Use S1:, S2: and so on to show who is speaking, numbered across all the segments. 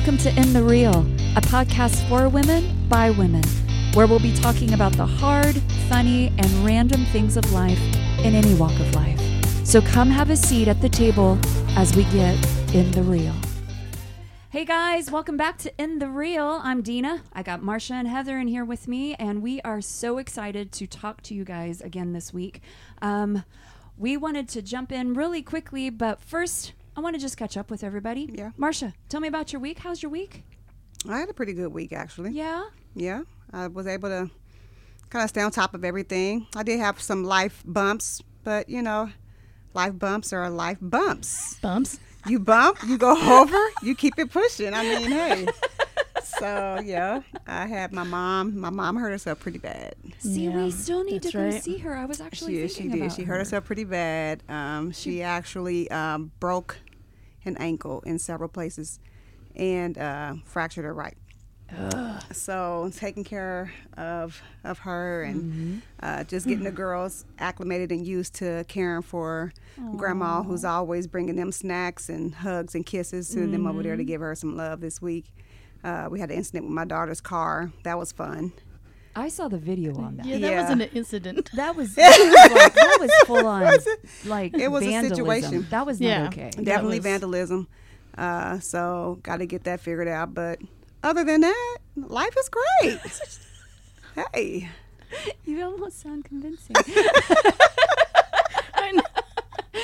S1: Welcome to In the Real, a podcast for women by women, where we'll be talking about the hard, funny, and random things of life in any walk of life. So come have a seat at the table as we get in the real. Hey guys, welcome back to In the Real. I'm Dina. I got Marsha and Heather in here with me, and we are so excited to talk to you guys again this week. Um, we wanted to jump in really quickly, but first, I want to just catch up with everybody.
S2: Yeah.
S1: Marsha, tell me about your week. How's your week?
S2: I had a pretty good week actually.
S1: Yeah.
S2: Yeah, I was able to kind of stay on top of everything. I did have some life bumps, but you know, life bumps are life bumps.
S3: Bumps.
S2: You bump, you go over, you keep it pushing. I mean, hey. So yeah, I had my mom. My mom hurt herself pretty bad.
S1: See,
S3: Yeah,
S1: we still need to
S3: that's
S1: go
S3: right.
S1: see her. I was actually
S2: She she
S1: thinking
S2: did.
S1: about
S2: She
S1: her.
S2: hurt herself pretty bad. Um, she actually um, broke an ankle in several places and uh, fractured her right. So taking care of of her and
S1: Mm-hmm.
S2: uh, just getting the girls acclimated and used to caring for grandma, who's always bringing them snacks and hugs and kisses. Sending them over there
S1: Mm-hmm.
S2: to give her some love this week. Uh, we had an incident with my daughter's car. That was fun.
S1: I saw the video on that.
S3: Yeah, that
S2: Yeah.
S3: wasn't an incident.
S1: That was that was, like, that was full on like
S2: It was a situation.
S1: That was
S3: Yeah.
S1: not okay.
S2: Definitely
S3: was-
S2: vandalism. Uh, so got to get that figured out. But other than that, life is great. hey,
S1: You almost sound convincing.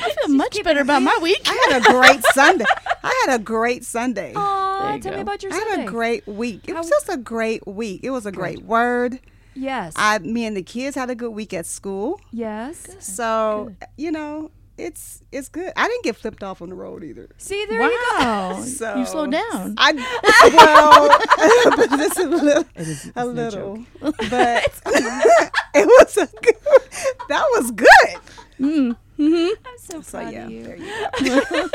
S3: I, know. I feel much better about my week.
S2: I had a great Sunday. I had a great Sunday.
S1: Aw,
S3: There you
S1: tell me about your
S2: I had a great week. It was just a great week. It was a great word.
S1: yes.
S2: I, me and the kids had a good week at school.
S1: yes.
S2: So you know, it's it's good. I didn't get flipped off on the road either.
S1: See, there you go.
S3: wow.
S2: So
S3: you slowed down.
S2: I well, but this is a little,
S1: It is-
S2: a little,
S1: joke.
S2: but it was a good. That was good.
S3: Mm. Hmm
S1: I'm so
S2: So
S1: proud
S2: yeah,
S1: of you.
S2: there you go.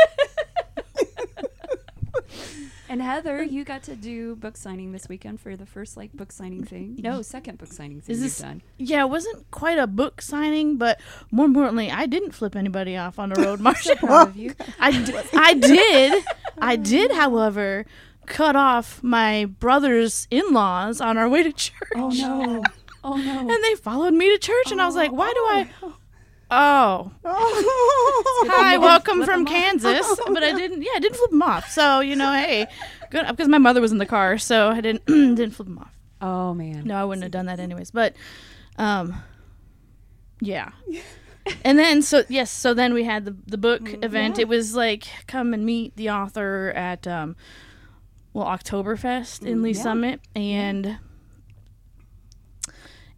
S1: And Heather, you got to do book signing this weekend for the first like book signing thing. No, second book signing thing
S3: Is
S1: you've
S3: this-
S1: done.
S3: Yeah, it wasn't quite a book signing, but more importantly, I didn't flip anybody off on the road, Marsha.
S1: Proud of you.
S3: I, d- I did. I did, however, cut off my brother's in laws on our way to church.
S1: Oh no. Oh no.
S3: And they followed me to church, and I was like, why do I. Oh,
S2: Oh.
S3: hi, welcome
S1: from
S3: from
S1: 'em off.
S3: Kansas. But I didn't, yeah, I didn't flip them off. So, you know, hey, good, because my mother was in the car, so I didn't, didn't flip them off.
S1: Oh man.
S3: No, I wouldn't have done that anyways. But, um, yeah. And then so yes, so then we had the the book event. It was like come and meet the author at um, well Oktoberfest in Lee
S1: yeah.
S3: Summit, and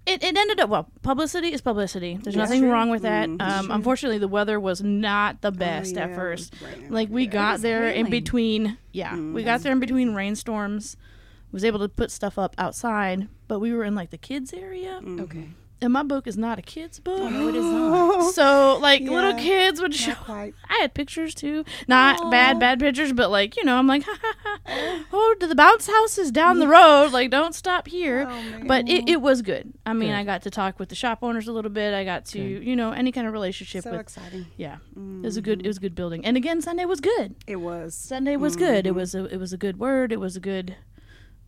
S3: it, it ended up well. Publicity is publicity. There's
S2: Yeah.
S3: nothing
S2: True.
S3: wrong with that.
S2: Mm,
S3: um, unfortunately, the weather was not the best
S2: yeah,
S3: at first.
S2: was raining.
S3: Like we got
S1: was
S3: there in between. Yeah, we got there in between rainstorms. Was able to put stuff up outside, but we were in like the kids area,
S1: Okay.
S3: and my book is not a kids book.
S1: No, it is not.
S3: So like little kids would show. I had pictures too, not bad bad pictures, but like you know, I'm like, ha, ha, ha. oh, the bounce house is down the road. Like, don't stop here.
S2: Oh,
S3: but it, it was good. I mean,
S1: Good.
S3: I got to talk with the shop owners a little bit. I got to
S1: Good.
S3: you know any kind of relationship
S2: So
S3: with.
S2: exciting.
S3: Yeah, it was a good. It was a good building. And again, Sunday was good.
S2: It was.
S3: Sunday was good. It was a it was a good word. It was a good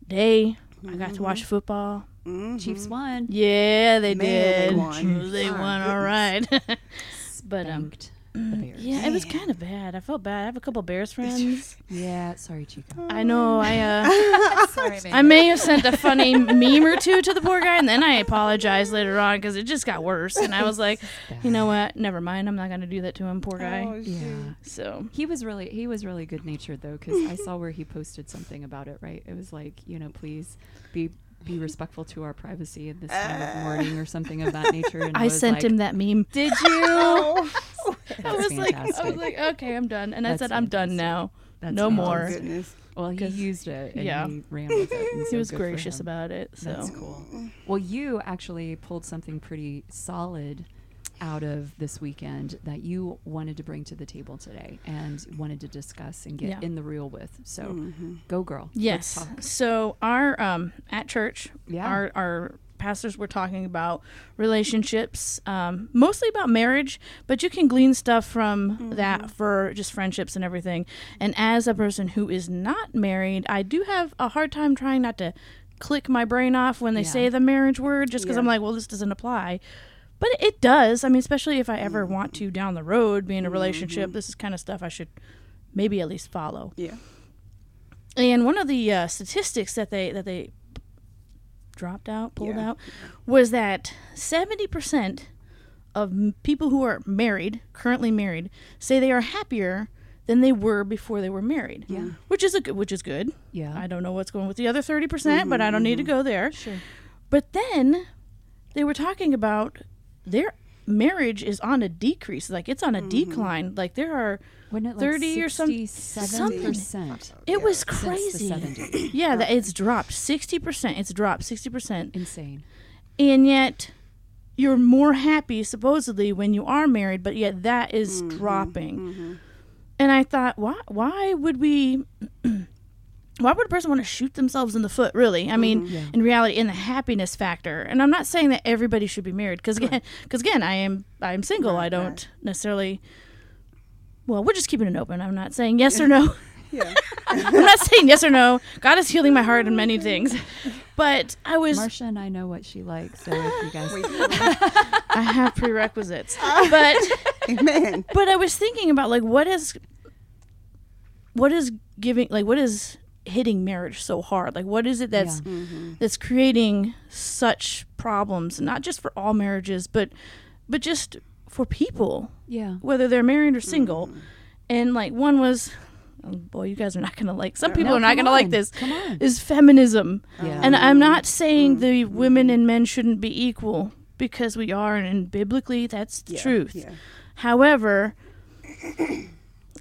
S3: day. I got to watch football.
S2: Mhm.
S1: Chiefs won.
S3: Yeah, they
S2: Man, they
S3: did.
S2: won.
S3: They won all right. but um,
S1: Spanked the Bears.
S3: yeah, it was kind of bad. I felt bad. I have a couple Bears friends.
S1: Yeah. Sorry, Chico.
S3: I know. I uh,
S1: Sorry, man.
S3: I may have sent a funny meme or two to the poor guy, and then I apologized later on because it just got worse. And I was like, you know what? Never mind. I'm not gonna do that to him, poor guy.
S2: Oh,
S1: yeah.
S3: So
S1: He was really he was really good natured though because I saw where he posted something about it. Right, it was like you know please be be respectful to our privacy at this time of morning or something of that nature. And
S3: I,
S1: was
S3: sent
S1: like,
S3: him that meme.
S1: Did you?
S2: Oh,
S3: I
S1: That's
S3: was like, I was like, okay, I'm done. And I
S1: That's
S3: said, I'm done
S1: fantastic.
S3: now.
S1: That's
S3: no
S1: fantastic.
S3: more.
S2: goodness.
S1: Well, he used it and
S3: yeah.
S1: he ran with it. and
S3: He
S1: so
S3: was
S1: good for
S3: gracious
S1: him.
S3: about it. So
S1: That's cool. Well, you actually pulled something pretty solid out of this weekend that you wanted to bring to the table today and wanted to discuss and get
S3: Yeah.
S1: in the real with. So
S2: Mm-hmm.
S1: go, girl. Let's
S3: Yes.
S1: talk.
S3: So our um at church,
S1: Yeah.
S3: our our pastors were talking about relationships, um, mostly about marriage, but you can glean stuff from that for just friendships and everything. And as a person who is not married, I do have a hard time trying not to click my brain off when they
S1: Yeah.
S3: say the marriage word, just because
S2: Yeah.
S3: I'm like, well, this doesn't apply. But it does. I mean, especially if I ever want to down the road be in a relationship, this is kind of stuff I should maybe at least follow.
S2: Yeah.
S3: And one of the uh, statistics that they that they dropped out, pulled
S2: Yeah.
S3: out, was that seventy percent of people who are married, currently married, say they are happier than they were before they were married.
S1: Yeah.
S3: which is a good, which is good.
S1: Yeah.
S3: I don't know what's going with the other thirty percent, but I mm-hmm, don't need to mm-hmm. go there.
S1: Sure.
S3: But then they were talking about their marriage is on a decrease, like it's on a mm-hmm. decline. Like there are
S1: like
S3: 30 or some-
S1: 67 percent?
S3: it was
S1: Since the
S3: crazy.
S1: 70s.
S3: Yeah, that it's dropped sixty percent. It's dropped sixty percent,
S1: Insane.
S3: and yet you're more happy supposedly when you are married, but yet that is mm-hmm. dropping. Mm-hmm. And I thought, why? Why would we? Why would a person want to shoot themselves in the foot? Really? I mean,
S1: Yeah.
S3: in reality, in the happiness factor. And I'm not saying that everybody should be married, because again, because again, I am I am single.
S2: Right,
S3: I don't
S2: right.
S3: necessarily. Well, we're just keeping it open. I'm not saying yes or no.
S2: Yeah.
S3: I'm not saying yes or no. God is healing my heart in many things. But I was
S1: Marcia and I know what she likes, so if you guys.
S3: I have prerequisites. But
S2: Amen.
S3: but I was thinking about like what is what is giving like what is hitting marriage so hard? Like what is it that's mm-hmm. that's creating such problems, not just for all marriages, but but just for people,
S1: Yeah.
S3: whether they're married or mm-hmm. single. And like one was oh boy, you guys are not gonna like some people
S1: No,
S3: are not gonna like this.
S1: Come on.
S3: Is feminism.
S1: Yeah.
S3: And I'm not saying mm-hmm. the women and men shouldn't be equal because we are, and biblically that's the
S2: Yeah,
S3: truth.
S2: Yeah.
S3: However,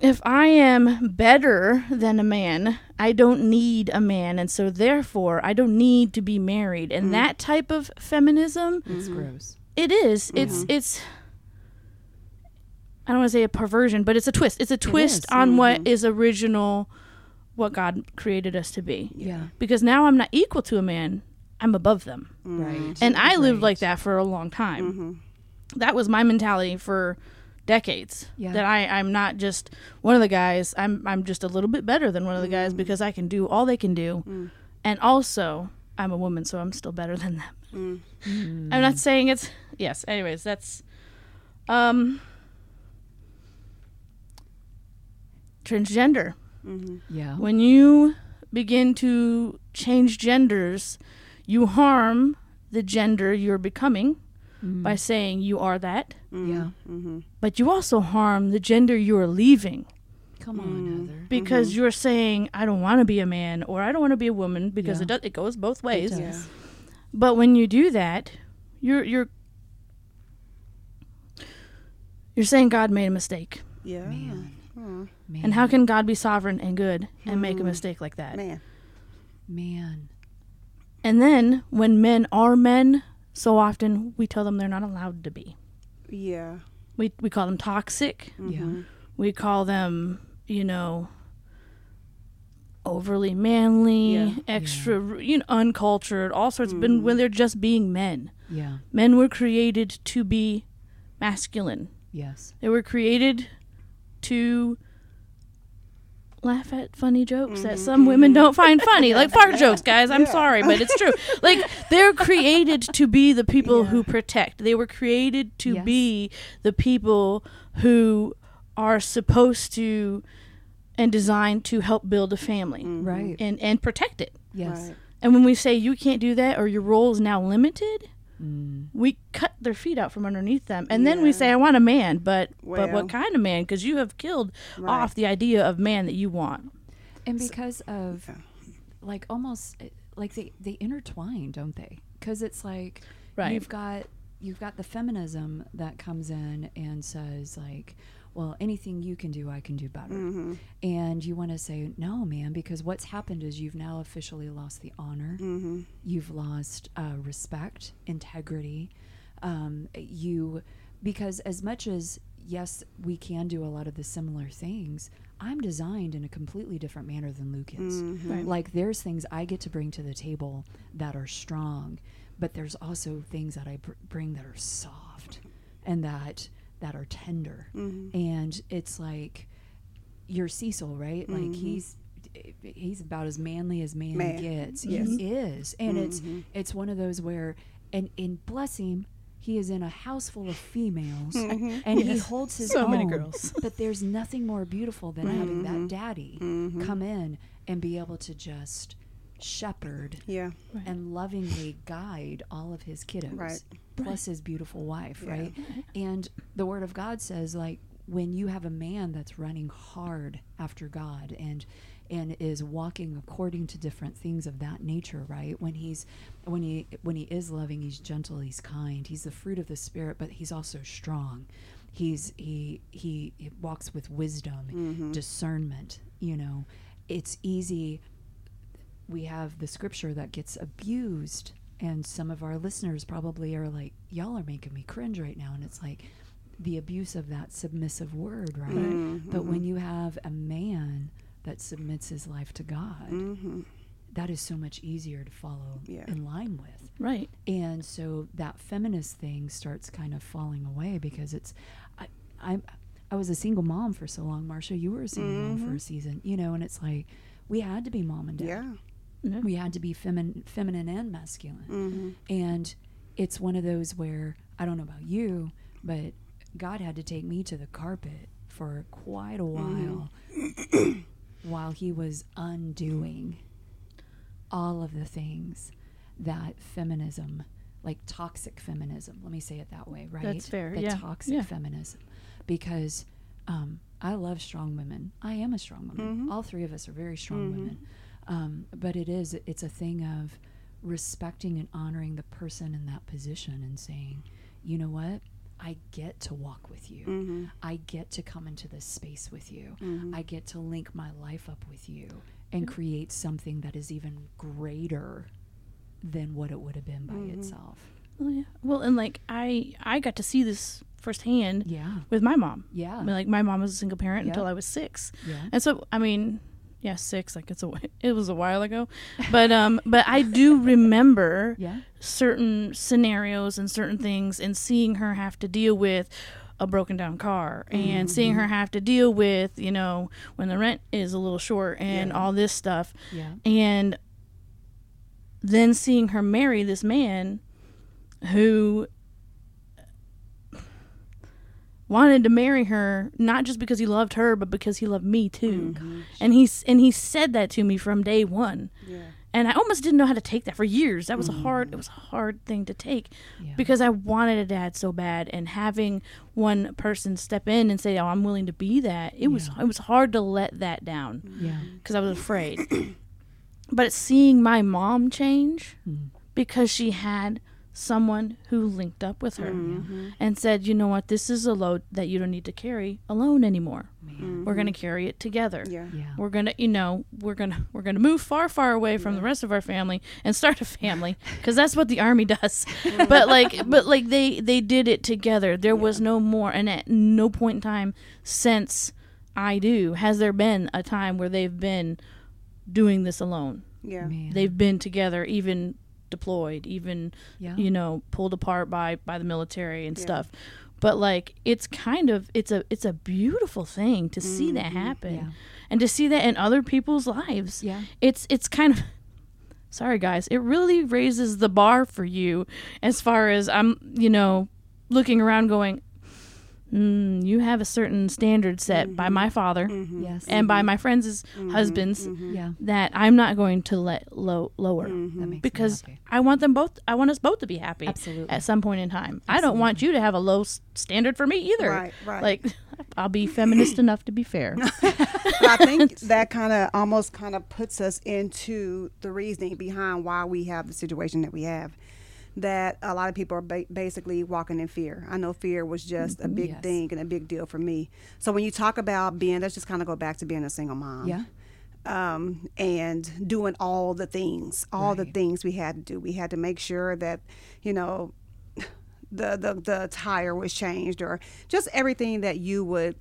S3: if I am better than a man, I don't need a man, and so therefore I don't need to be married. And mm. that type of feminism,
S1: It's mm. gross.
S3: it is. Mm-hmm. It's it's. I don't want to say a perversion, but it's a twist. It's a twist
S1: is.
S3: on what mm-hmm. is original, what God created us to be.
S1: Yeah.
S3: Because now I'm not equal to a man; I'm above them. Mm.
S1: Right.
S3: And I lived
S1: Right.
S3: like that for a long time. Mm-hmm. That was my mentality for decades.
S1: Yeah.
S3: That I, I'm not just one of the guys. I'm I'm just a little bit better than one of the guys mm. because I can do all they can do. Mm. And also I'm a woman, so I'm still better than them. Mm. I'm not saying it's yes, anyways, that's um transgender. Mm-hmm.
S1: Yeah.
S3: When you begin to change genders, you harm the gender you're becoming by saying you are that, mm-hmm.
S1: Yeah. Mm-hmm.
S3: but you also harm the gender you're leaving
S1: Come on, mm-hmm. Heather.
S3: because you're saying I don't want to be a man or I don't want to be a woman because
S1: Yeah.
S3: it does it goes both ways.
S1: does.
S2: Yeah.
S3: But when you do that, you're you're you're saying God made a mistake.
S2: Yeah.
S1: Man.
S2: Oh,
S1: Man.
S3: And how can God be sovereign and good and make a hmm. mistake like that?
S2: man.
S1: Man.
S3: And then when men are men, so often we tell them they're not allowed to be.
S2: Yeah.
S3: We we call them toxic. Mm-hmm.
S1: Yeah.
S3: We call them, you know, overly manly,
S2: Yeah.
S3: extra, you know, uncultured, all sorts. of But mm-hmm. when they're just being men,
S1: Yeah.
S3: men were created to be masculine.
S1: Yes.
S3: They were created to laugh at funny jokes that some mm-hmm. women don't find funny, like fart jokes, guys. I'm sorry, but it's true. Like they're created to be the people who protect. They were created to
S1: Yes.
S3: be the people who are supposed to and designed to help build a family mm-hmm.
S1: Right.
S3: and and protect it.
S1: Yes.
S2: Right.
S3: And when we say you can't do that or your role is now limited,
S1: Mm.
S3: we cut their feet out from underneath them, and then we say, "I want a man," but but what kind of man? Because you have killed
S2: Right.
S3: off the idea of man that you want.
S1: And because of like almost eh, like they they intertwine, don't they? Because it's like
S3: Right.
S1: you've got you've got the feminism that comes in and says like, well, anything you can do, I can do better.
S2: Mm-hmm.
S1: And you want to say, no, man, because what's happened is you've now officially lost the honor.
S2: Mm-hmm.
S1: You've lost uh, respect, integrity. Um, you, because as much as, yes, we can do a lot of the similar things, I'm designed in a completely different manner than Luke is.
S2: Mm-hmm.
S3: Right.
S1: Like there's things I get to bring to the table that are strong, but there's also things that I br- bring that are soft and that that are tender.
S2: Mm-hmm.
S1: And it's like you're Cecil, right? Like mm-hmm. he's he's about as manly as man,
S2: Man.
S1: gets.
S2: Yes.
S1: He is, and it's mm-hmm. it's one of those where, and in bless him, he is in a house full of females, mm-hmm. and he holds his
S3: So many
S1: own.
S3: girls.
S1: But there's nothing more beautiful than having that daddy come in and be able to just shepherd
S2: Yeah.
S1: and lovingly guide all of his kiddos
S2: Right.
S1: plus his beautiful wife
S2: Yeah.
S1: right? And the word of god says like when you have a man that's running hard after god and and is walking according to different things of that nature right? When he's when he when he is loving he's gentle he's kind he's the fruit of the spirit but he's also strong. He's he he, he walks with wisdom mm-hmm. discernment you know? It's easy we have the scripture that gets abused and some of our listeners probably are like y'all are making me cringe right now and it's like the abuse of that submissive word right mm-hmm. but when mm-hmm. you have a man that submits his life to god mm-hmm. that is so much easier to follow
S2: Yeah.
S1: in line with
S3: Right.
S1: and so that feminist thing starts kind of falling away because it's I I I was a single mom for so long, Marcia. You were a single mom for a season, you know, and it's like we had to be mom and dad.
S2: Yeah.
S1: We had to be feminine feminine and masculine.
S2: Mm-hmm.
S1: And it's one of those where I don't know about you, but God had to take me to the carpet for quite a while while he was undoing all of the things that feminism like toxic feminism let me say it that way right?
S3: That's fair,
S1: the
S3: yeah,
S1: toxic
S3: yeah.
S1: feminism. Because um, i love strong women. I am a strong woman. All three of us are very strong women um, but it is it's a thing of respecting and honoring the person in that position and saying you know what I get to walk with you. Mm-hmm. I get to come into this space with you. Mm-hmm. I get to link my life up with you and mm-hmm. create something that is even greater than what it would have been by itself.
S3: Oh yeah. Well, and like I I got to see this firsthand
S1: Yeah.
S3: with my mom.
S1: Yeah.
S3: I mean, like my mom was a single parent until I was six.
S1: Yeah.
S3: And so I mean, yeah, six. Like it's a it was a while ago, but um, but I do remember
S1: Yeah.
S3: certain scenarios and certain things, and seeing her have to deal with a broken down car and seeing
S1: Mm-hmm.
S3: her have to deal with you know when the rent is a little short and all this stuff
S1: Yeah.
S3: and then seeing her marry this man who wanted to marry her not just because he loved her but because he loved me too and he's and he said that to me from day one
S2: Yeah.
S3: and I almost didn't know how to take that for years. That was a hard. It was a hard thing to take
S1: Yeah.
S3: because I wanted a dad so bad, and having one person step in and say, "Oh, I'm willing to be that," it was it was hard to let that down
S1: Yeah.
S3: because I was afraid. but seeing my mom change
S1: Mm.
S3: because she had someone who linked up with her
S2: Mm-hmm.
S3: and said, "You know what? This is a load that you don't need to carry alone anymore.
S1: Man.
S3: We're going to carry it together."
S2: Yeah.
S1: Yeah.
S3: we're gonna you know we're gonna we're gonna move far far away from the rest of our family and start a family because that's what the army does but like but like they they did it together there was no more and at no point in time since i do has there been a time where they've been doing this alone
S2: Yeah.
S1: Man.
S3: they've been together even deployed even
S1: Yeah.
S3: you know pulled apart by by the military and
S2: Yeah.
S3: stuff but like it's kind of it's a it's a beautiful thing to see that mm-hmm. happen
S1: Yeah.
S3: and to see that in other people's lives
S1: Yeah.
S3: it's it's kind of sorry guys it really raises the bar for you as far as i'm you know looking around going mm, you have a certain standard set by my mm-hmm. father mm-hmm.
S1: Yes.
S3: and by mm-hmm. my friends' husbands
S1: yeah.
S3: that i'm not going to let low lower
S1: That makes
S3: because. I want them both. I want us both to be happy
S1: Absolutely.
S3: at some point in time. I don't want you to have a low s- standard for me either.
S2: Right, right.
S3: Like, I'll be feminist enough to be fair.
S2: I think that kind of almost kind of puts us into the reasoning behind why we have the situation that we have. That a lot of people are ba- basically walking in fear. I know fear was just a big
S1: Yes.
S2: thing and a big deal for me. So when you talk about being, let's just kind of go back to being a single mom.
S1: Yeah.
S2: um, and doing all the things, all the things we had to do. We had to make sure that, you know, the, the the tire was changed or just everything that you would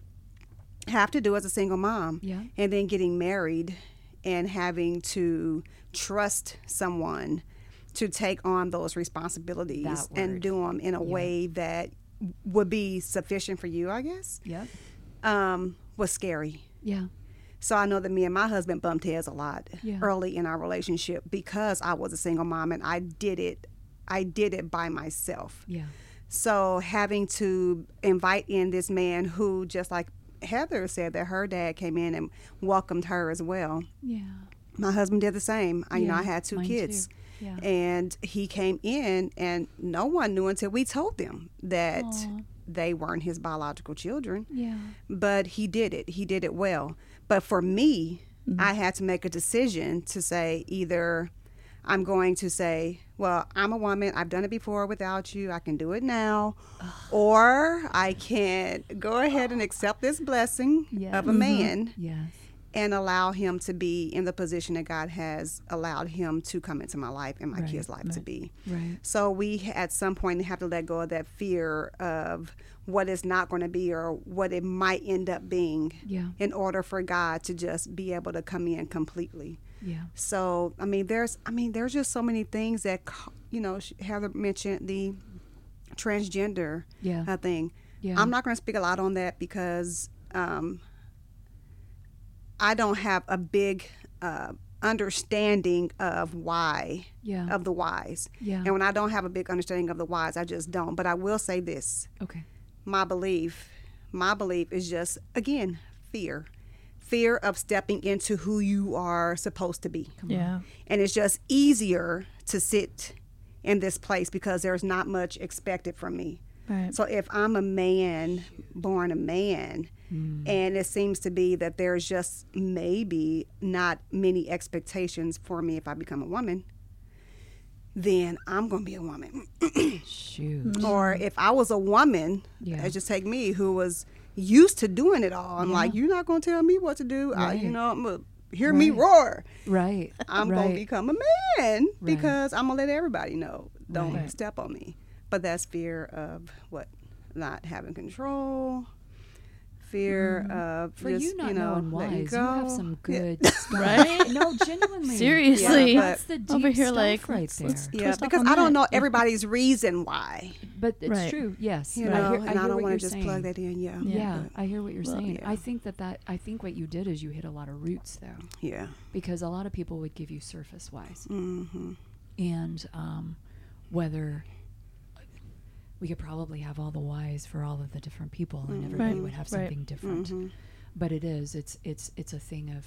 S2: have to do as a single mom.
S1: Yeah.
S2: And then getting married and having to trust someone to take on those responsibilities and do them in a way that would be sufficient for you, I guess,
S1: Yep.
S2: um, was scary.
S1: Yeah.
S2: So I know that me and my husband bumped heads a lot
S1: Yeah.
S2: early in our relationship because I was a single mom and I did it I did it by myself.
S1: Yeah.
S2: So having to invite in this man who just like Heather said that her dad came in and welcomed her as well.
S1: Yeah.
S2: My husband did the same. I, you know, I had two kids.
S1: too. Yeah.
S2: And he came in and no one knew until we told them that
S1: Aw.
S2: they weren't his biological children
S1: Yeah.
S2: but he did it. He did it well. But for me, mm-hmm. I had to make a decision to say either I'm going to say, well, I'm a woman. I've done it before without you. I can do it now. Or I can go ahead and accept this blessing
S1: Yes.
S2: of a mm-hmm. man
S1: Yes.
S2: And allow him to be in the position that God has allowed him to come into my life and my
S1: Right,
S2: kids' life to be.
S1: Right.
S2: So we at some point have to let go of that fear of what it's not going to be or what it might end up being
S1: Yeah.
S2: in order for God to just be able to come in completely.
S1: Yeah.
S2: So I mean, there's I mean, there's just so many things that you know. Heather mentioned the transgender
S1: Yeah.
S2: uh, thing.
S1: Yeah.
S2: I'm not going to speak a lot on that because um, I don't have a big uh, understanding of why
S1: Yeah.
S2: of the whys.
S1: Yeah.
S2: And when I don't have a big understanding of the whys, I just don't. But I will say this:
S1: Okay.
S2: my belief, my belief is just again fear, fear of stepping into who you are supposed to be.
S3: Yeah.
S2: And it's just easier to sit in this place because there's not much expected from me.
S3: Right.
S2: So if I'm a man, born a man, Mm. and it seems to be that there's just maybe not many expectations for me if I become a woman, then I'm going to be a woman.
S1: Shoot. Mm.
S2: or if I was a woman,
S1: Yeah.
S2: it just take me who was used to doing it all. I'm like, you're not going to tell me what to do. I, you know, I'm going to hear me roar.
S1: Right.
S2: I'm
S1: right.
S2: going to become a man because I'm going to let everybody know. Don't
S1: Right.
S2: step on me. But that's fear of what? Not having control. Fear of
S1: Mm-hmm. For
S2: just,
S1: you not
S2: know,
S1: knowing
S2: letting
S1: whys, you have
S2: go.
S1: some
S2: Yeah.
S1: good stuff.
S3: Right?
S1: No, genuinely.
S3: Seriously.
S2: Yeah,
S1: That's the deep
S3: Over here,
S1: stuff
S3: like,
S1: right
S3: let's- let's-
S2: Yeah, because I don't
S3: that.
S2: know everybody's reason why.
S1: But it's
S3: Right.
S1: true. Yes.
S2: You
S1: I
S2: know,
S1: hear, I
S2: and
S1: hear
S2: I don't want to just
S1: saying.
S2: plug that in. Yeah.
S1: Yeah,
S2: but-
S1: I hear what you're
S3: Well,
S1: saying.
S2: yeah.
S1: I think that that I think what you did is you hit a lot of roots though,
S2: yeah.
S1: because a lot of people would give you surface wise,
S2: Mm-hmm.
S1: and um, whether we could probably have all the whys for all of the different people, and everybody
S3: Right,
S1: would have
S3: right.
S1: something different.
S2: Mm-hmm.
S1: But it is it's it's it's a thing of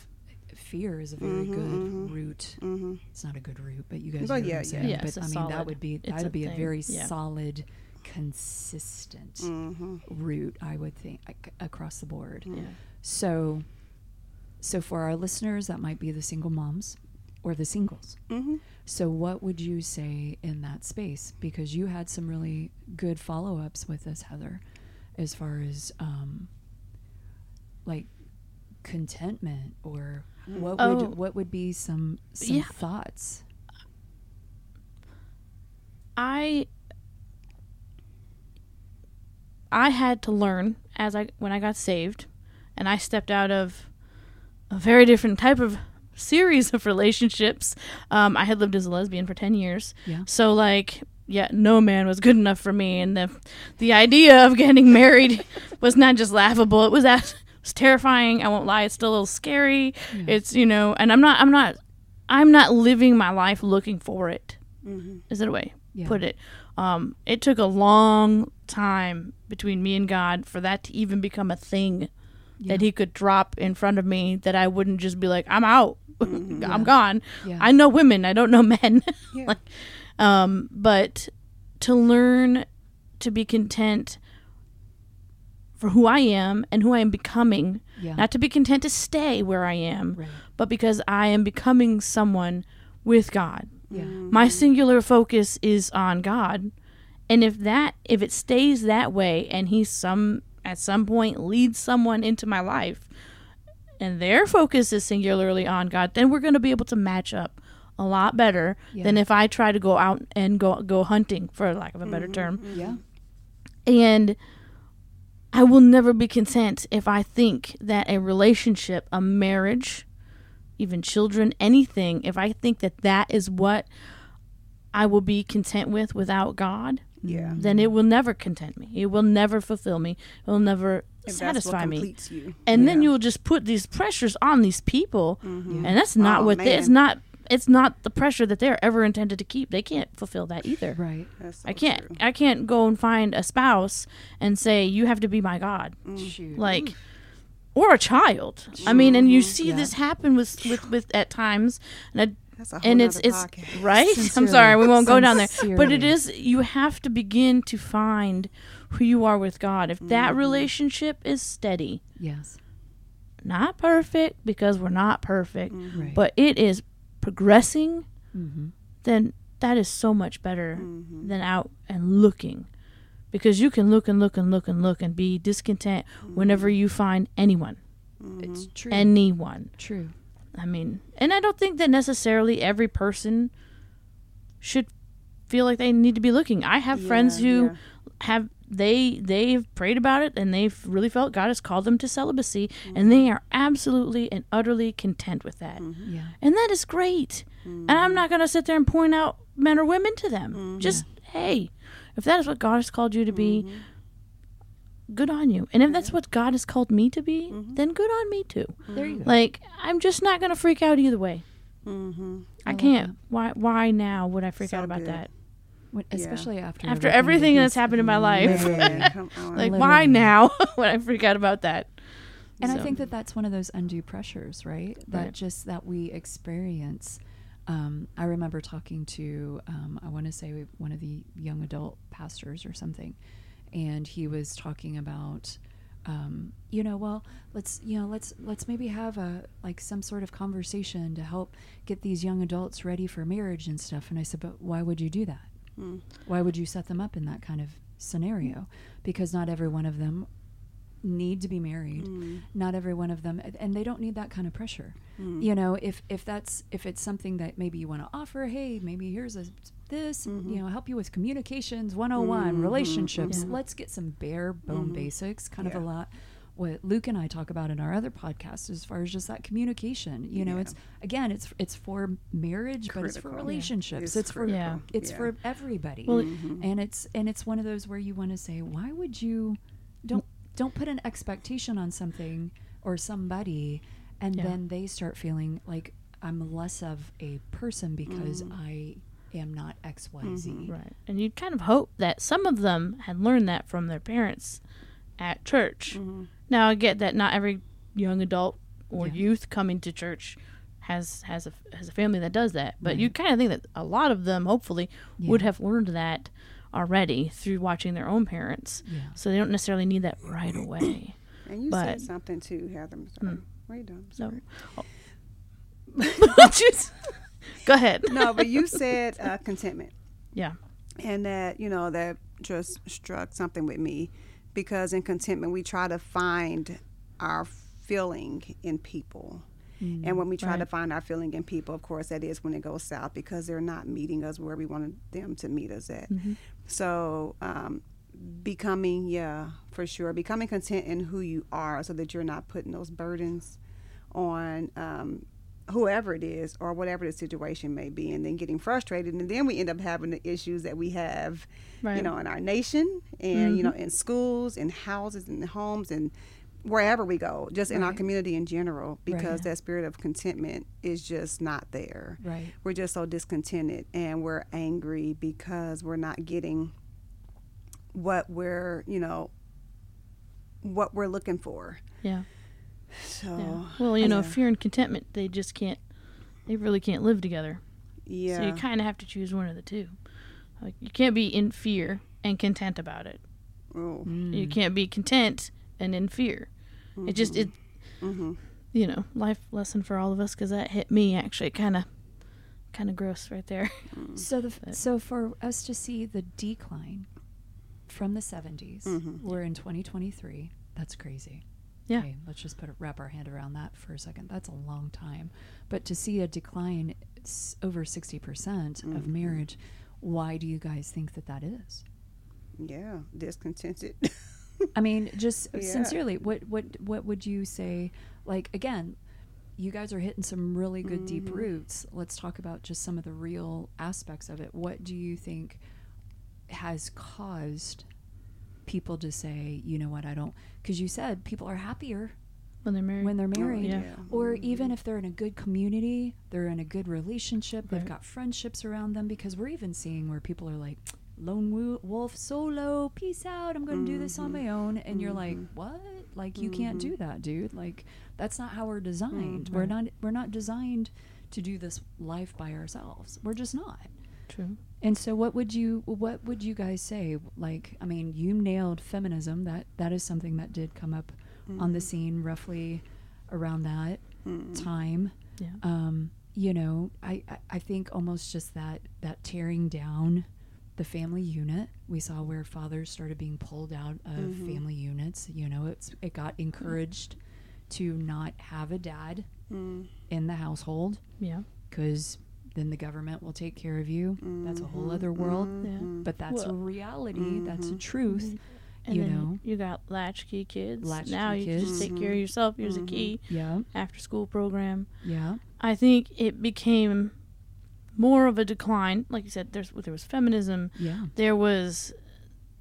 S1: fear is a very good root.
S2: Mm-hmm.
S1: It's not a good root, but you guys
S2: Well,
S1: know
S2: yeah, yeah.
S1: saying.
S3: Yeah,
S1: but I mean
S3: solid-
S1: that would be that would be a
S3: thing,
S1: very
S3: yeah.
S1: solid, consistent
S2: Mm-hmm.
S1: route. I would think ac- across the board.
S3: Yeah.
S1: So, so for our listeners, that might be the single moms or the singles. So, what would you say in that space? Because you had some really good follow ups with this, Heather, as far as um, like contentment or what
S3: Oh.
S1: would what would be some some
S3: Yeah.
S1: thoughts?
S3: I I had to learn as I when I got saved and I stepped out of a very different type of series of relationships. Um, I had lived as a lesbian for 10 years.
S1: Yeah.
S3: So like yeah, no man was good enough for me and the the idea of getting married was not just laughable, it was that it was terrifying. I won't lie, it's still a little scary. It's, you know, and I'm not I'm not I'm not living my life looking for it. Is that a way?
S1: Yeah.
S3: put it. Um, it took a long time between me and God for that to even become a thing that He could drop in front of me that I wouldn't just be like, I'm out, I'm gone.
S1: Yeah.
S3: I know women, I don't know men. Like, um, but to learn to be content for who I am and who I am becoming,
S1: Yeah.
S3: not to be content to stay where I am,
S1: Right.
S3: but because I am becoming someone with God
S1: Yeah.
S3: my singular focus is on God. And if that if it stays that way and he some at some point leads someone into my life and their focus is singularly on God, then we're going to be able to match up a lot better
S1: Yeah.
S3: than if I try to go out and go go hunting for lack of a better mm-hmm. term. Mm-hmm.
S1: Yeah.
S3: And I will never be content if I think that a relationship, a marriage, even children, anything, if I think that that is what I will be content with without God,
S2: Yeah.
S3: then it will never content me. It will never fulfill me. It will never
S2: If
S3: satisfy me.
S2: you.
S3: And then you will just put these pressures on these people,
S2: Mhm.
S3: and that's not
S2: Oh,
S3: what they, it's not. It's not the pressure that they're ever intended to keep. They can't fulfill that either.
S1: Right.
S2: That's so
S3: I can't.
S2: true.
S3: I can't go and find a spouse and say you have to be my God,
S1: Shoot.
S3: like, or a child. I mean, and you see
S1: Yeah.
S3: this happen with with with at times, and I,
S2: That's a whole
S3: and it's it's
S2: podcast.
S3: right. I'm sorry, we won't go down there. But it is you have to begin to find who you are with God. If that
S2: Mm-hmm.
S3: relationship is steady,
S1: Yes.
S3: not perfect because we're not perfect,
S2: Mm-hmm.
S1: Right.
S3: but it is progressing,
S1: mm-hmm.
S3: then that is so much better
S2: Mm-hmm.
S3: than out and looking. Because you can look and look and look and look and be discontent
S2: Mm-hmm.
S3: whenever you find anyone.
S1: it's true.
S3: Anyone.
S1: true.
S3: I mean, and I don't think that necessarily every person should feel like they need to be looking. I have friends who
S2: yeah.
S3: have they they've prayed about it and they've really felt God has called them to celibacy and mm-hmm. they are absolutely and utterly content with that. Mm-hmm.
S1: Yeah.
S3: And that is great. And I'm not going to sit there and point out men or women to them. Mm-hmm. Just hey, if that is what God has called you to be, good on you. And if that's what God has called me to be, then good on me too.
S1: There you go.
S3: Like I'm just not gonna freak out either way.
S2: Mm-hmm.
S3: I,
S1: love
S3: can't. Why? Why now would I freak
S2: So
S3: out about
S2: good.
S3: that?
S1: When- especially after
S3: After everything that's happened in my life.
S1: living.
S3: Like why now when I freak out about that?
S1: And I think that that's one of those undue pressures, right? That
S3: Right.
S1: just that we experience. Um, I remember talking to, um, I want to say one of the young adult pastors or something, and he was talking about, um, you know, well, let's, you know, let's let's maybe have a like some sort of conversation to help get these young adults ready for marriage and stuff. And I said, but why would you do that?
S2: Mm.
S1: Why would you set them up in that kind of scenario? Because not every one of them need to be married.
S2: Mm.
S1: not every one of them and they don't need that kind of pressure. You know if if that's if it's something that maybe you want to offer hey maybe here's a this you know help you with communications 101 relationships.
S3: Yeah.
S1: let's get some bare bone basics kind of a lot what luke and i talk about in our other podcast as far as just that communication you know
S2: Yeah.
S1: it's again it's it's for marriage but it's for
S2: Critical.
S1: relationships
S2: It's
S1: it's, for.
S3: Yeah.
S1: it's
S2: Yeah.
S1: for everybody
S3: Well, mm-hmm.
S1: and it's and it's one of those where you want to say why would you don't don't put an expectation on something or somebody and
S3: Yeah.
S1: then they start feeling like i'm less of a person because mm-hmm. i am not xyz mm-hmm.
S3: Right. And you'd kind of hope that some of them had learned that from their parents at church. Now I get that not every young adult or
S1: Yeah.
S3: youth coming to church has has a has a family that does that. But you kind of think that a lot of them hopefully would have learned that already through watching their own parents.
S1: Yeah.
S3: So they don't necessarily need that right away.
S2: And you
S3: But-
S2: said something too, Heather. I'm sorry. What are you doing? I'm
S3: So
S2: sorry.
S3: Just- go ahead.
S2: No, but you said uh, contentment.
S3: Yeah.
S2: and that you know that just struck something with me because in contentment we try to find our feeling in people. And when we try to find our feeling in people of course that is when it goes south because they're not meeting us where we wanted them to meet us at. So um, becoming yeah for sure becoming content in who you are so that you're not putting those burdens on um, whoever it is or whatever the situation may be and then getting frustrated. And then we end up having the issues that we have you know in our nation and you know mm-hmm. in schools in houses in homes and wherever we go just in our community in general because
S1: Yeah.
S2: that spirit of contentment is just not there.
S1: Right.
S2: We're just so discontented and we're angry because we're not getting what we're you know what we're looking for.
S3: Yeah.
S2: So
S3: Yeah. Well, you know,
S2: yeah.
S3: fear and contentment, they just can't, they really can't live together.
S2: yeah
S3: So you kind of have to choose one of the two. Like, you can't be in fear and content about it.
S2: oh.
S3: You can't be content and in fear. It just, it,
S2: hmm
S3: you know, life lesson for all of us because that hit me actually kind of, kind of gross right there.
S1: so the f so for us to see the decline from the 70s
S2: Mhm.
S1: we're in 2023 that's crazy
S3: Yeah.
S1: Okay, let's just put a, wrap our hand around that for a second. That's a long time. But to see a decline over 60% of
S2: Mhm.
S1: marriage, why do you guys think that that is?
S2: yeah discontented
S1: I mean, just
S2: Yeah.
S1: sincerely, what what what would you say? Like again, you guys are hitting some really good deep
S2: Mm-hmm.
S1: roots. Let's talk about just some of the real aspects of it. What do you think has caused people to say, you know what, I don't? Because you said people are happier
S3: when they're married.
S1: when they're oh, married.
S3: yeah.
S1: Or mm-hmm. even if they're in a good community, they're in a good relationship, they've got friendships around them. Because we're even seeing where people are like, lone wolf solo, peace out, I'm going to do this on mm-hmm. my own. And you're like, mm-hmm. what? Like, you can't do that, dude. Like, that's not how we're designed. Mm, we're not, we're not designed to do this life by ourselves. We're just not.
S3: True.
S1: And so what would you what would you guys say? Like I mean, you nailed feminism. That that is something that did come up on the mm-hmm. scene roughly around that mm-hmm. time.
S3: Yeah.
S1: Um, you know, I, I, I think almost just that that tearing down the family unit. We saw where fathers started being pulled out of mm-hmm. family units. You know, it's it got encouraged to not have a dad mm. in the household
S3: Yeah.
S1: because then the government will take care of you. That's a whole mm-hmm, other world.
S3: Yeah.
S1: But that's a
S3: Well-
S1: reality. That's a truth.
S3: And
S1: you
S3: then
S1: know.
S3: you got latchkey kids.
S1: Latchkey
S3: now you can just
S1: kids.
S3: take care of yourself. Here's a key.
S1: Yeah.
S3: After school program.
S1: Yeah.
S3: I think it became more of a decline. Like you said, there's there was feminism.
S1: Yeah.
S3: There was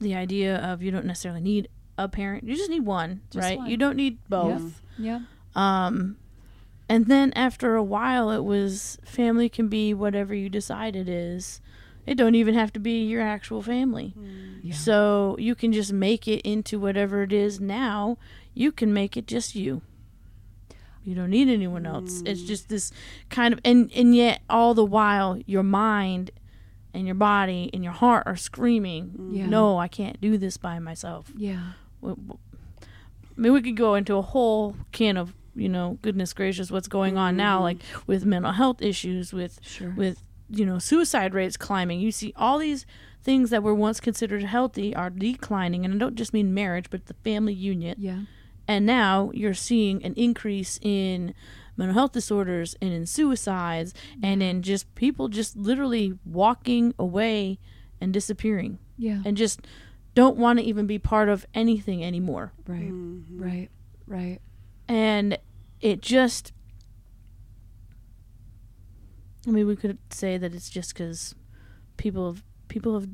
S3: the idea of you don't necessarily need a parent. You just need one,
S1: Just
S3: right?
S1: one.
S3: You don't need both.
S1: Yeah.
S3: Um, and then after a while, it was family can be whatever you decide it is. It don't even have to be your actual family. Mm.
S1: Yeah.
S3: So you can just make it into whatever it is now. You can make it just you. You don't need anyone else. It's mm. just this kind of and and yet all the while your mind and your body and your heart are screaming, mm.
S1: Yeah.
S3: "No, I can't do this by myself."
S1: Yeah.
S3: w- w- I mean, we could go into a whole can of, you know, goodness gracious, what's going on now, like with mental health issues, with
S1: Sure.
S3: with you know suicide rates climbing. You see all these things that were once considered healthy are declining, and I don't just mean marriage, but the family unit.
S1: Yeah.
S3: And now you're seeing an increase in mental health disorders and in suicides and in just people just literally walking away and disappearing
S1: Yeah.
S3: and just don't want to even be part of anything anymore.
S1: right.
S2: Mm-hmm.
S1: Right. Right.
S3: And it just i mean we could say that it's just because people have people have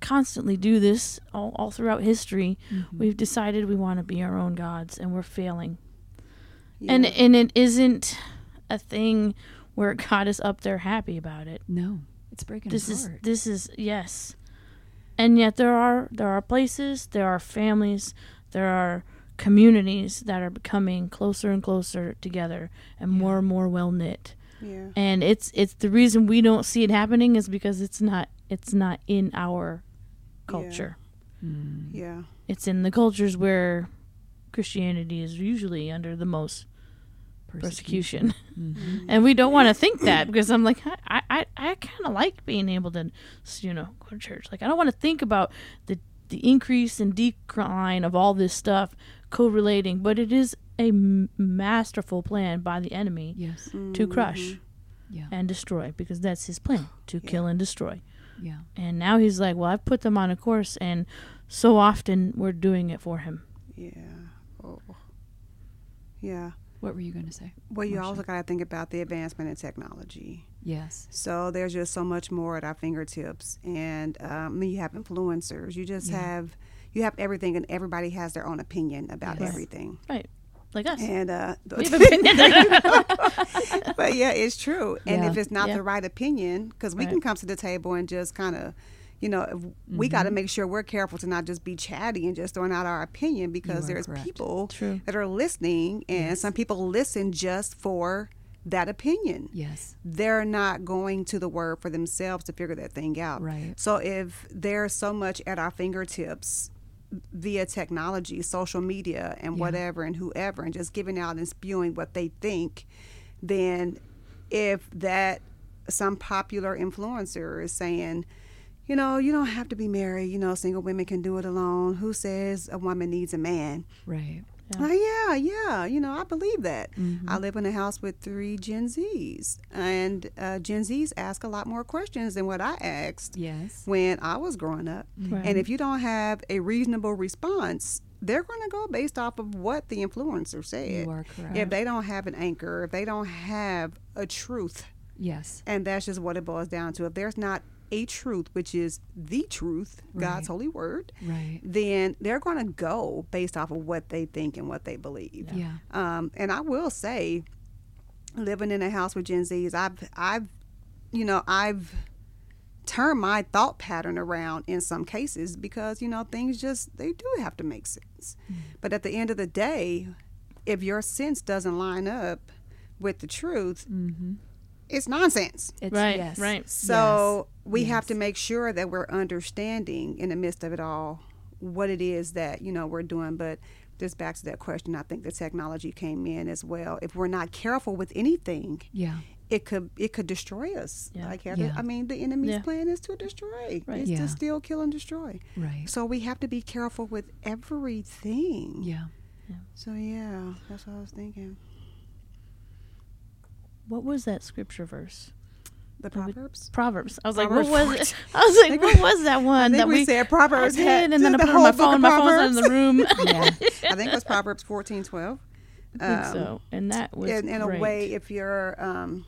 S3: constantly do this all, all throughout history
S1: Mm-hmm.
S3: we've decided we want to be our own gods and we're failing and
S2: Yeah.
S3: and it isn't a thing where god is up there happy about it
S1: No. It's breaking
S3: this
S1: his
S3: is this is yes and yet there are there are places there are families there are communities that are becoming closer and closer together and more and more well knit
S2: yeah.
S3: and it's it's the reason we don't see it happening is because it's not it's not in our culture
S1: Mm.
S2: Yeah.
S3: it's in the cultures where christianity is usually under the most persecution
S1: Mhm.
S3: and we don't want to think that because I'm like I I, I kind of like being able to you know go to church like I don't want to think about the the increase and decline of all this stuff correlating but it is a m- masterful plan by the enemy
S1: Yes.
S3: to crush
S1: Yeah.
S3: and destroy because that's his plan to kill and destroy
S1: Yeah.
S3: and now he's like well I've put them on a course and so often we're doing it for him
S2: Yeah. Oh. Yeah.
S1: What were you going to say?
S2: Well, you
S1: Marsha?
S2: also got to think about the advancement in technology.
S1: Yes.
S2: So there's just so much more at our fingertips, and um, you have influencers. You just
S1: Yeah.
S2: have you have everything, and everybody has their own opinion about
S1: Yes.
S2: everything.
S3: right like us
S2: And uh,
S3: we have opinions
S2: but yeah, it's true. And
S1: Yeah.
S2: if it's not
S3: Yeah.
S2: the right opinion, because we
S3: Right.
S2: can come to the table and just kind of, you know, if- we got to
S1: Mm-hmm.
S2: make sure we're careful to not just be chatty and just throwing out our opinion because there's
S1: correct.
S2: people
S3: True.
S2: that are listening, and some people listen just for that opinion.
S1: Yes.
S2: They're not going to the word for themselves to figure that thing out.
S1: Right.
S2: So if there's so much at our fingertips via technology, social media, and
S1: Yeah.
S2: whatever, and whoever, and just giving out and spewing what they think, then if that some popular influencer is saying, you know, you don't have to be married, you know, single women can do it alone. Who says a woman needs a man?
S1: Right.
S2: Oh, yeah, yeah. You know, I believe that.
S1: Mm-hmm.
S2: I live in a house with three Gen Zs, and uh, Gen Zs ask a lot more questions than what I asked
S1: Yes.
S2: when I was growing up.
S3: Right.
S2: And if you don't have a reasonable response, they're going to go based off of what the influencer said.
S1: You are correct.
S2: If they don't have an anchor, if they don't have a truth,
S1: Yes.
S2: and that's just what it boils down to. If there's not a truth, which is the truth, God's holy word,
S1: Right.
S2: then they're going to go based off of what they think and what they believe.
S1: Yeah.
S2: Um, and I will say, living in a house with Gen Zs, I've, I've, you know, I've turned my thought pattern around in some cases because you know things just they do have to make sense. But at the end of the day, if your sense doesn't line up with the truth,
S1: Mm-hmm.
S2: It's nonsense.
S1: It's,
S3: Right,
S1: Yes.
S3: right.
S2: So we have to make sure that we're understanding in the midst of it all what it is that you know we're doing. But just back to that question, I think the technology came in as well. If we're not careful with anything,
S1: Yeah.
S2: it could it could destroy us.
S3: Yeah.
S2: Like Heather,
S1: Yeah.
S2: I mean, the enemy's
S3: Yeah.
S2: plan is to destroy.
S3: Right.
S2: It's
S1: Yeah.
S2: to steal, kill, and destroy.
S1: Right.
S2: So we have to be careful with everything.
S1: Yeah.
S2: So yeah, that's what I was thinking.
S3: What was that scripture verse?
S2: The Proverbs.
S3: Proverbs. I was like,
S2: Proverbs
S3: what was it? I was like,
S2: think
S3: what was that
S2: I
S3: one
S2: think
S3: that
S2: we,
S3: we
S2: said Proverbs
S3: I did,
S2: had
S3: and then I
S2: the
S3: put it on my phone. My phone's in the room.
S1: Yeah.
S2: I think it was Proverbs fourteen twelve.
S3: I think so. And that was
S2: in, in a way, if you're, um,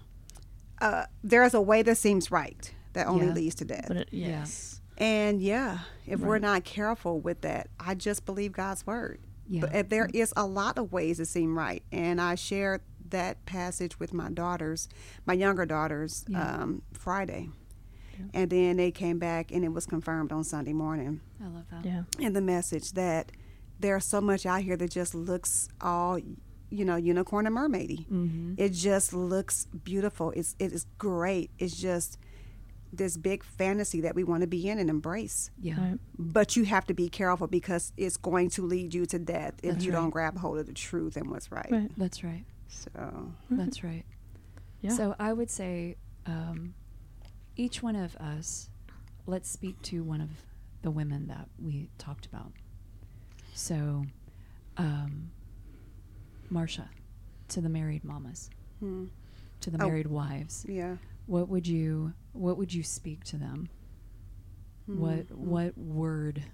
S2: uh, there's a way that seems right that only
S1: Yeah.
S2: leads to death.
S3: But it, yes.
S2: and yeah, if we're not careful with that, I just believe God's word.
S1: Yeah.
S2: But there is a lot of ways that seem right, and I shared that passage with my daughters, my younger daughters,
S1: Yeah.
S2: um, Friday,
S3: Yeah.
S2: and then they came back and it was confirmed on Sunday morning
S1: I love that.
S3: Yeah.
S2: in the message that there's so much out here that just looks all, you know, unicorn and mermaidy.
S1: Mm-hmm.
S2: It just looks beautiful. It's it is great. It's just this big fantasy that we want to be in and embrace.
S1: Yeah.
S3: Right.
S2: But you have to be careful because it's going to lead you to death if
S1: That's
S2: you
S1: right.
S2: don't grab hold of the truth and what's right.
S3: Right.
S1: That's right.
S2: So
S1: That's right.
S3: Yeah.
S1: So I would say um, each one of us, let's speak to one of the women that we talked about. So, um, Marcia, to the married mamas,
S2: hmm,
S1: to the
S2: Oh.
S1: married wives,
S2: yeah.
S1: what would you what would you speak to them? What
S2: Mhm.
S1: what word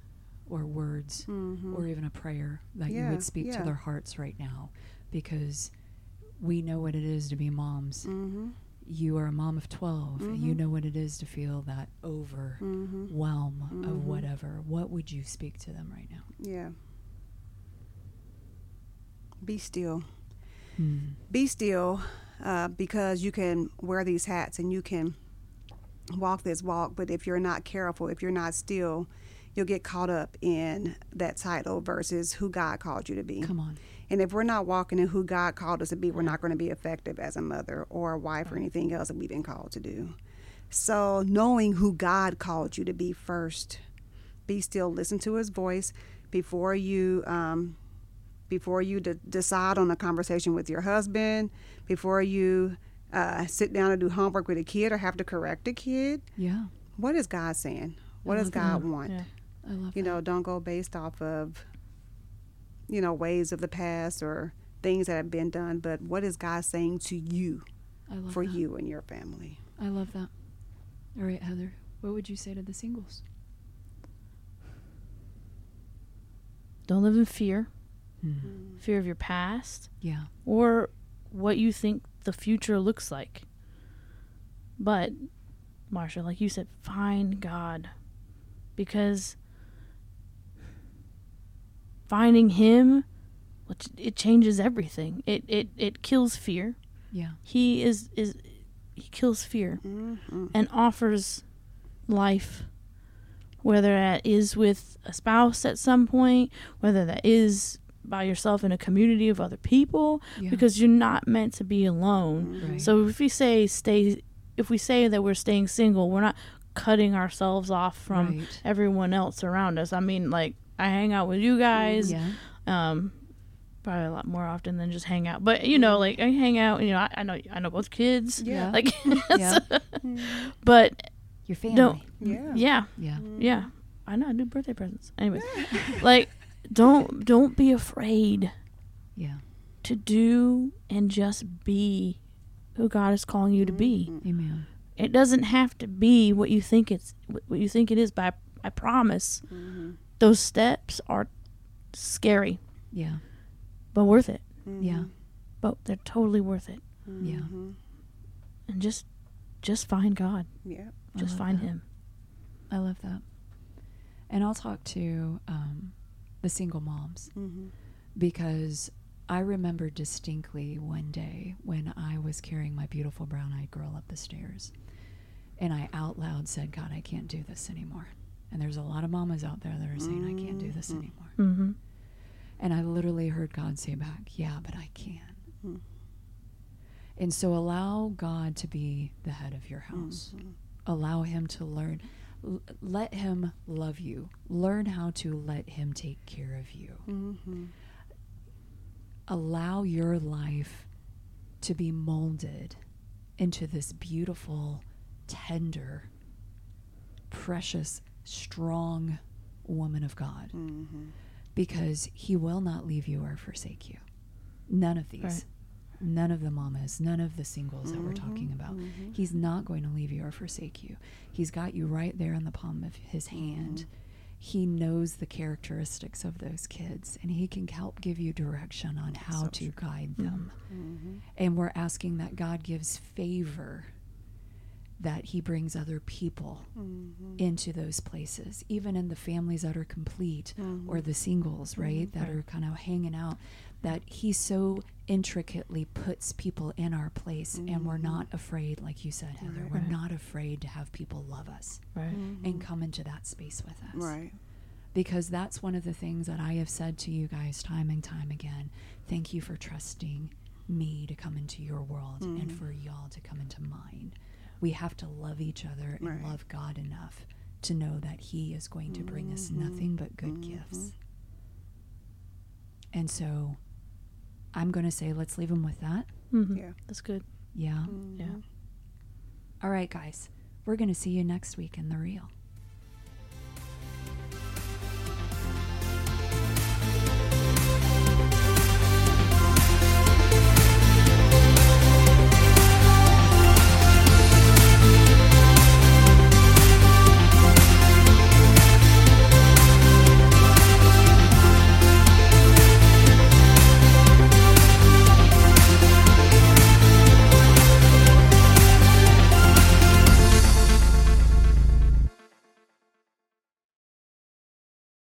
S1: or words
S2: Mhm.
S1: or even a prayer that you would speak to their hearts right now because we know what it is to be moms
S2: Mhm.
S1: you are a mom of 12 and you know what it is to feel that
S2: Mhm.
S1: overwhelm of
S2: Mhm.
S1: whatever what would you speak to them right now
S2: Yeah. Be still.
S1: Hmm.
S2: Be still, uh, because you can wear these hats and you can walk this walk. But if you're not careful, if you're not still, you'll get caught up in that title versus who God called you to be.
S1: come on
S2: And if we're not walking in who God called us to be, we're not going to be effective as a mother or a wife or anything else that we've been called to do. So, knowing who God called you to be first, be still, listen to His voice before you um, before you de- decide on a conversation with your husband, before you uh, sit down and do homework with a kid or have to correct a kid.
S1: yeah
S2: What is God saying? What does God
S1: that.
S2: want?
S3: Yeah.
S1: I love
S2: you
S1: that.
S2: know don't go based off of you know ways of the past or things that have been done but what is god saying to you
S1: i love
S2: for
S1: that.
S2: you and your family
S1: i love that all right heather what would you say to the singles
S3: Don't live in fear,
S1: Hmm.
S3: fear of your past,
S1: yeah
S3: or what you think the future looks like. But, Marsha, like you said, find God. Because finding Him, it- it changes everything. It, it, it kills fear.
S1: yeah
S3: He is, is He kills fear
S2: mm-hmm.
S3: and offers life. Whether that is with a spouse at some point, whether that is by yourself in a community of other people,
S1: yeah
S3: because you're not meant to be alone.
S2: Mm-hmm.
S1: Right.
S3: So if we say stay, if we say that we're staying single, we're not cutting ourselves off from
S1: right.
S3: everyone else around us. I mean, like I hang out with you guys,
S1: yeah
S3: um, probably a lot more often than just hang out. But you know, like I hang out, you know, I, I know I know both kids,
S2: Yeah.
S3: like,
S1: Yeah.
S3: but
S1: your family
S3: don't,
S2: yeah
S3: yeah,
S1: yeah
S3: yeah. I know I do birthday presents. Anyways, like don't don't be afraid
S1: Yeah.
S3: to do and just be who God is calling you to be.
S1: Amen.
S3: It doesn't have to be what you think it's what you think it is. But I, I promise, those steps are scary,
S1: Yeah.
S3: but worth it.
S1: Yeah.
S3: But they're totally worth it.
S1: Yeah.
S3: And just, just find God.
S2: Yeah.
S3: Just find
S1: that.
S3: Him.
S1: I love that. And I'll talk to um, the single moms
S2: Mm-hmm.
S1: because I remember distinctly one day when I was carrying my beautiful brown eyed girl up the stairs and I out loud said, God, I can't do this anymore. And there's a lot of mamas out there that are saying, I can't do this anymore.
S3: Mm-hmm.
S1: And I literally heard God say back, Yeah, but I can. And so allow God to be the head of your house. Allow Him to learn. L- let Him love you. Learn how to let Him take care of you.
S2: Mm-hmm.
S1: Allow your life to be molded into this beautiful, tender, precious, strong woman of God
S2: Mm-hmm.
S1: because he will not leave you or forsake you. None of these.
S3: Right.
S1: None of the mamas, none of the singles that we're talking mm-hmm. about. Mm-hmm. He's not going to leave you or forsake you. He's got you right there in the palm of his mm-hmm. hand. He knows the characteristics of those kids and he can help give you direction on how to guide them. And we're asking that God gives favor that he brings other people mm-hmm. into those places, even in the families that are complete or mm-hmm. the singles, right, mm-hmm. that are kind of hanging out, that he so intricately puts people in our place and we're not afraid, like you said, Heather, we're not afraid to have people love us
S3: Right.
S1: and come into that space with us
S2: Right.
S1: because that's one of the things that I have said to you guys time and time again. Thank you for trusting me to come into your world and for y'all to come into mine. We have to love each other and
S2: Right.
S1: love God enough to know that He is going to bring us mm-hmm. nothing but good mm-hmm. gifts. And so I'm going to say, let's leave Him with that.
S3: Mm-hmm.
S2: Yeah.
S3: That's good.
S1: Yeah. Mm-hmm.
S3: Yeah.
S1: All right, guys. We're going to see you next week in The Real.